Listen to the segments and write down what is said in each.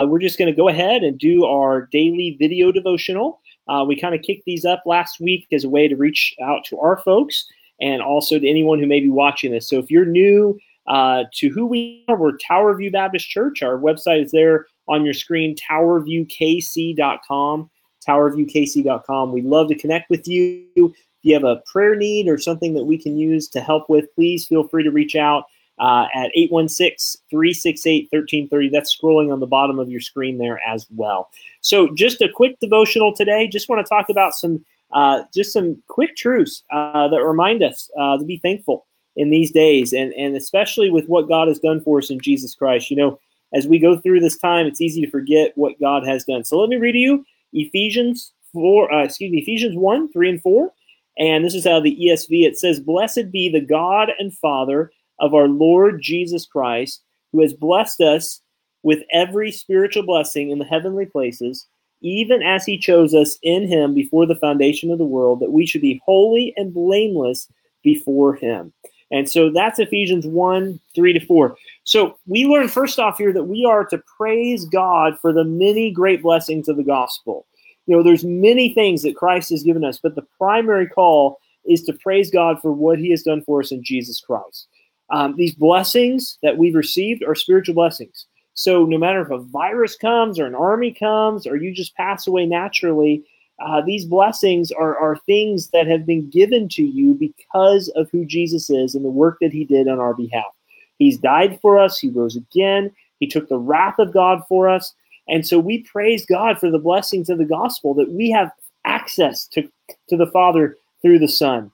we're just going to go ahead and do our daily video devotional. Uh, we kind of kicked these up last week as a way to reach out to our folks and also to anyone who may be watching this. So if you're new uh, to who we are, we're Tower View Baptist Church. Our website is there on your screen, towerviewkc.com. Towerviewkc.com. We'd love to connect with you. If you have a prayer need or something that we can use to help with, please feel free to reach out uh, at 816 368 1330. That's scrolling on the bottom of your screen there as well. So, just a quick devotional today. Just want to talk about some uh, just some quick truths uh, that remind us uh, to be thankful in these days, and and especially with what God has done for us in Jesus Christ. You know, as we go through this time, it's easy to forget what God has done. So let me read to you Ephesians four, uh, excuse me, Ephesians one, three, and four. And this is how the ESV. It says, "Blessed be the God and Father of our Lord Jesus Christ, who has blessed us with every spiritual blessing in the heavenly places." even as he chose us in him before the foundation of the world, that we should be holy and blameless before him. And so that's Ephesians 1 3 to 4. So we learn first off here that we are to praise God for the many great blessings of the gospel. You know, there's many things that Christ has given us, but the primary call is to praise God for what he has done for us in Jesus Christ. Um, these blessings that we've received are spiritual blessings. So no matter if a virus comes or an army comes or you just pass away naturally, uh, these blessings are, are things that have been given to you because of who Jesus is and the work that he did on our behalf. He's died for us, he rose again, he took the wrath of God for us. And so we praise God for the blessings of the gospel that we have access to, to the Father through the Son.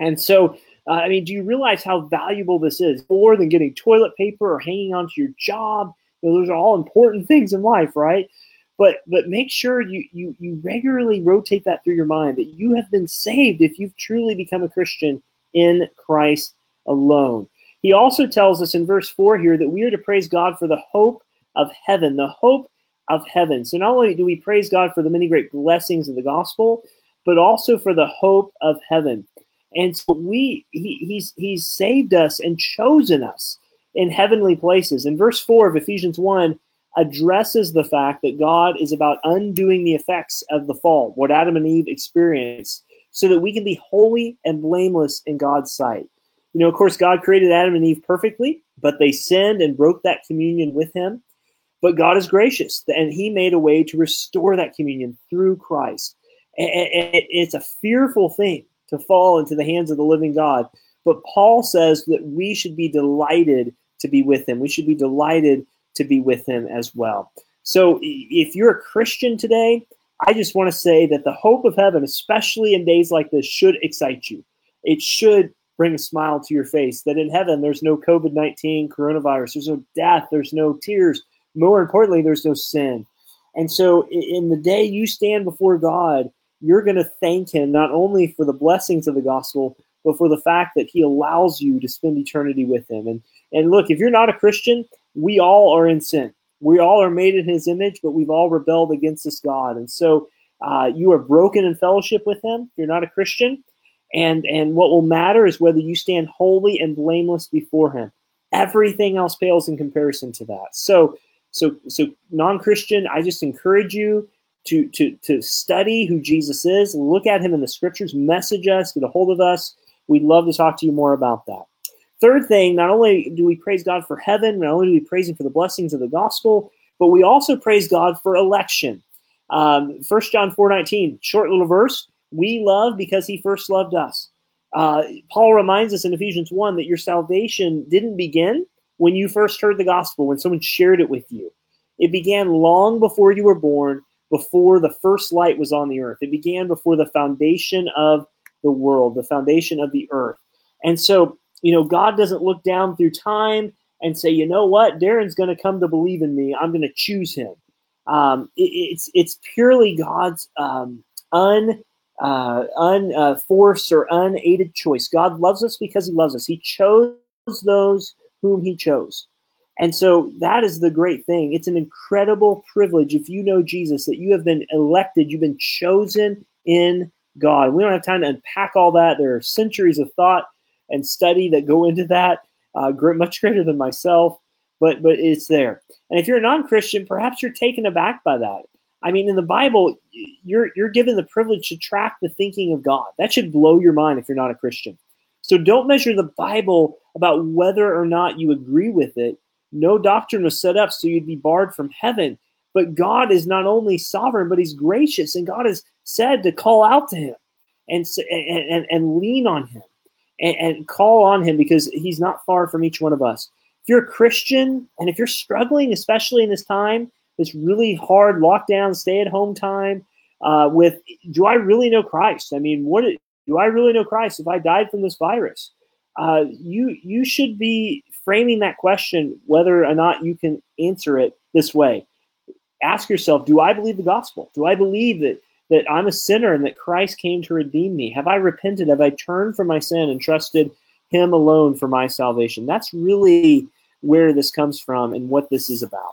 And so, uh, I mean, do you realize how valuable this is? More than getting toilet paper or hanging onto your job, you know, those are all important things in life, right? But but make sure you you you regularly rotate that through your mind that you have been saved if you've truly become a Christian in Christ alone. He also tells us in verse 4 here that we are to praise God for the hope of heaven, the hope of heaven. So not only do we praise God for the many great blessings of the gospel, but also for the hope of heaven. And so we he, he's he's saved us and chosen us in heavenly places. And verse 4 of Ephesians 1 addresses the fact that God is about undoing the effects of the fall, what Adam and Eve experienced, so that we can be holy and blameless in God's sight. You know, of course, God created Adam and Eve perfectly, but they sinned and broke that communion with Him. But God is gracious, and He made a way to restore that communion through Christ. And it's a fearful thing to fall into the hands of the living God. But Paul says that we should be delighted to be with him. We should be delighted to be with him as well. So if you're a Christian today, I just want to say that the hope of heaven, especially in days like this, should excite you. It should bring a smile to your face that in heaven there's no COVID 19 coronavirus, there's no death, there's no tears. More importantly, there's no sin. And so in the day you stand before God, you're going to thank Him not only for the blessings of the gospel, but for the fact that He allows you to spend eternity with Him. And and look, if you're not a Christian, we all are in sin. We all are made in his image, but we've all rebelled against this God. And so uh, you are broken in fellowship with him. If you're not a Christian. And, and what will matter is whether you stand holy and blameless before him. Everything else pales in comparison to that. So, so, so non-Christian, I just encourage you to, to, to study who Jesus is, look at him in the scriptures, message us, get a hold of us. We'd love to talk to you more about that. Third thing, not only do we praise God for heaven, not only do we praise Him for the blessings of the gospel, but we also praise God for election. Um, 1 John 4 19, short little verse. We love because He first loved us. Uh, Paul reminds us in Ephesians 1 that your salvation didn't begin when you first heard the gospel, when someone shared it with you. It began long before you were born, before the first light was on the earth. It began before the foundation of the world, the foundation of the earth. And so you know, God doesn't look down through time and say, you know what, Darren's going to come to believe in me. I'm going to choose him. Um, it, it's it's purely God's um, un uh, unforced uh, or unaided choice. God loves us because He loves us. He chose those whom He chose. And so that is the great thing. It's an incredible privilege if you know Jesus that you have been elected, you've been chosen in God. We don't have time to unpack all that. There are centuries of thought and study that go into that, uh, much greater than myself. but but it's there. And if you're a non-Christian, perhaps you're taken aback by that. I mean, in the Bible, you're you're given the privilege to track the thinking of God. That should blow your mind if you're not a Christian. So don't measure the Bible about whether or not you agree with it. No doctrine was set up so you'd be barred from heaven. But God is not only sovereign, but He's gracious, and God has said to call out to Him and and, and, lean on Him and, and call on Him because He's not far from each one of us. If you're a Christian and if you're struggling, especially in this time, this really hard lockdown, stay at home time, uh, with do I really know Christ? I mean, what do I really know Christ if I died from this virus? Uh, you you should be framing that question whether or not you can answer it this way. Ask yourself, do I believe the gospel? Do I believe that that I'm a sinner and that Christ came to redeem me? Have I repented? Have I turned from my sin and trusted him alone for my salvation? That's really where this comes from and what this is about.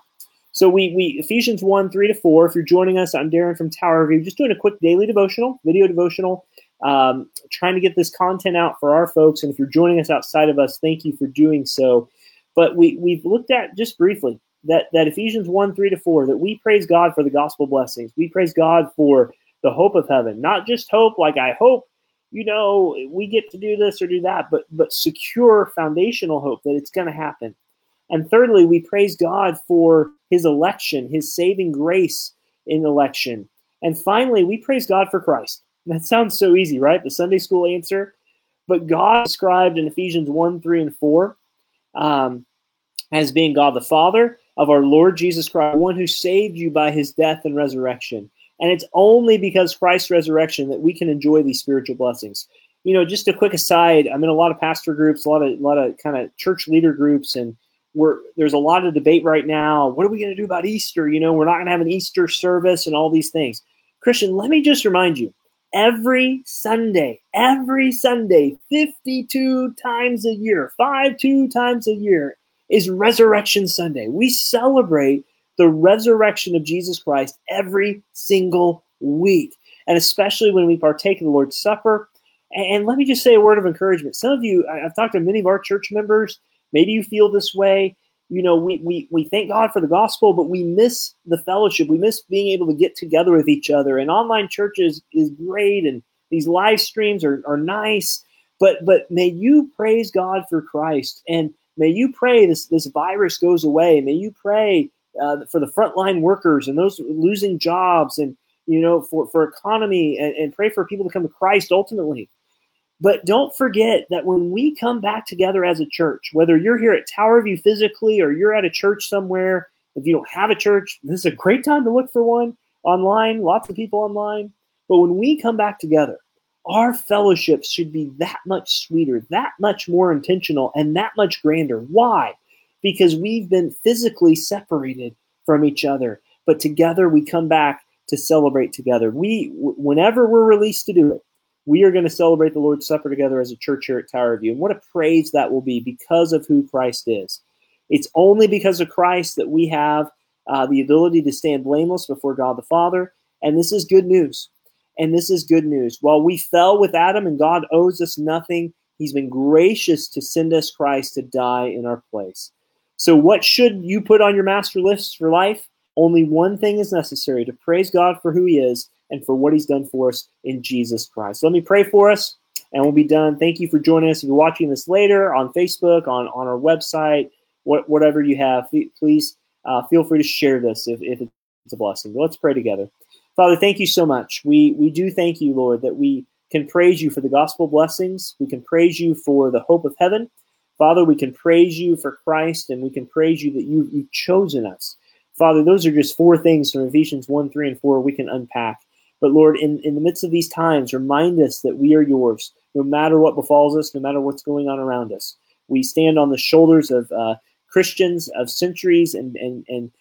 So we, we Ephesians 1, 3 to 4. If you're joining us, I'm Darren from Tower View, just doing a quick daily devotional, video devotional, um, trying to get this content out for our folks. And if you're joining us outside of us, thank you for doing so. But we, we've looked at just briefly that, that Ephesians 1, 3 to 4, that we praise God for the gospel blessings. We praise God for the hope of heaven, not just hope like I hope, you know, we get to do this or do that, but but secure foundational hope that it's going to happen. And thirdly, we praise God for his election, his saving grace in election. And finally, we praise God for Christ. That sounds so easy, right? The Sunday school answer. But God described in Ephesians 1, 3, and 4 um, as being God the Father of our Lord Jesus Christ, one who saved you by his death and resurrection. And it's only because Christ's resurrection that we can enjoy these spiritual blessings. You know, just a quick aside, I'm in a lot of pastor groups, a lot of a lot of kind of church leader groups, and we're, there's a lot of debate right now. What are we going to do about Easter? You know, we're not going to have an Easter service and all these things. Christian, let me just remind you every Sunday, every Sunday, 52 times a year, five, two times a year, is Resurrection Sunday. We celebrate the resurrection of Jesus Christ every single week, and especially when we partake in the Lord's Supper. And let me just say a word of encouragement. Some of you, I've talked to many of our church members Maybe you feel this way. You know, we, we, we thank God for the gospel, but we miss the fellowship. We miss being able to get together with each other. And online churches is great, and these live streams are, are nice. But but may you praise God for Christ, and may you pray this this virus goes away. May you pray uh, for the frontline workers and those losing jobs, and you know for for economy, and, and pray for people to come to Christ ultimately. But don't forget that when we come back together as a church, whether you're here at Tower View physically or you're at a church somewhere, if you don't have a church, this is a great time to look for one online, lots of people online. But when we come back together, our fellowship should be that much sweeter, that much more intentional, and that much grander. Why? Because we've been physically separated from each other, but together we come back to celebrate together. We, whenever we're released to do it, we are going to celebrate the Lord's Supper together as a church here at Tower View. And what a praise that will be because of who Christ is. It's only because of Christ that we have uh, the ability to stand blameless before God the Father. And this is good news. And this is good news. While we fell with Adam and God owes us nothing, He's been gracious to send us Christ to die in our place. So, what should you put on your master list for life? Only one thing is necessary to praise God for who He is and for what he's done for us in Jesus Christ. So let me pray for us and we'll be done. Thank you for joining us. If you're watching this later on Facebook, on, on our website, what, whatever you have, please uh, feel free to share this if, if it's a blessing. But let's pray together. Father, thank you so much. We, we do thank you, Lord, that we can praise you for the gospel blessings. We can praise you for the hope of heaven. Father, we can praise you for Christ and we can praise you that you, you've chosen us. Father, those are just four things from Ephesians 1, 3, and 4 we can unpack. But Lord, in, in the midst of these times, remind us that we are yours, no matter what befalls us, no matter what's going on around us. We stand on the shoulders of uh, Christians of centuries and, and, and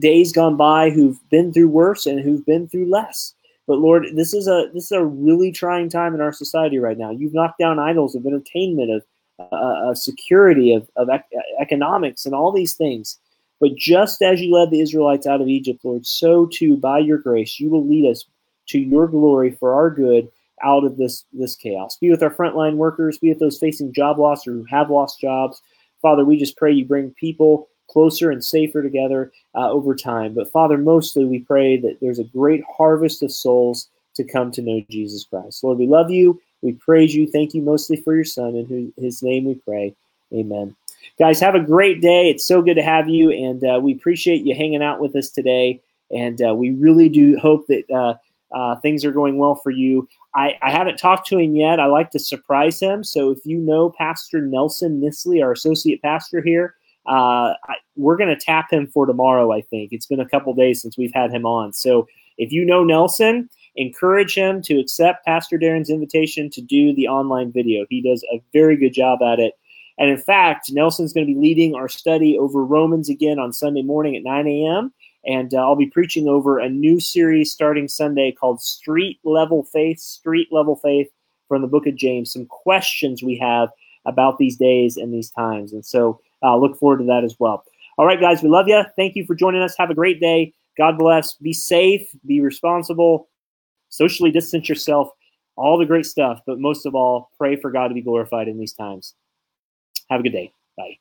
days gone by who've been through worse and who've been through less. But Lord, this is a this is a really trying time in our society right now. You've knocked down idols of entertainment, of, uh, of security, of, of ec- economics, and all these things. But just as you led the Israelites out of Egypt, Lord, so too by your grace you will lead us to your glory for our good out of this this chaos. Be with our frontline workers, be with those facing job loss or who have lost jobs. Father, we just pray you bring people closer and safer together uh, over time. But Father, mostly we pray that there's a great harvest of souls to come to know Jesus Christ. Lord, we love you. We praise you. Thank you mostly for your Son. In his name we pray. Amen. Guys, have a great day. It's so good to have you, and uh, we appreciate you hanging out with us today. And uh, we really do hope that uh, uh things are going well for you. I, I, haven't talked to him yet. I like to surprise him. So if you know Pastor Nelson Nisley, our associate pastor here, uh, I, we're going to tap him for tomorrow. I think it's been a couple days since we've had him on. So if you know Nelson, encourage him to accept Pastor Darren's invitation to do the online video. He does a very good job at it. And in fact, Nelson's going to be leading our study over Romans again on Sunday morning at 9 a.m. And uh, I'll be preaching over a new series starting Sunday called Street Level Faith, Street Level Faith from the book of James. Some questions we have about these days and these times. And so uh, look forward to that as well. All right, guys, we love you. Thank you for joining us. Have a great day. God bless. Be safe, be responsible, socially distance yourself, all the great stuff. But most of all, pray for God to be glorified in these times. Have a good day. Bye.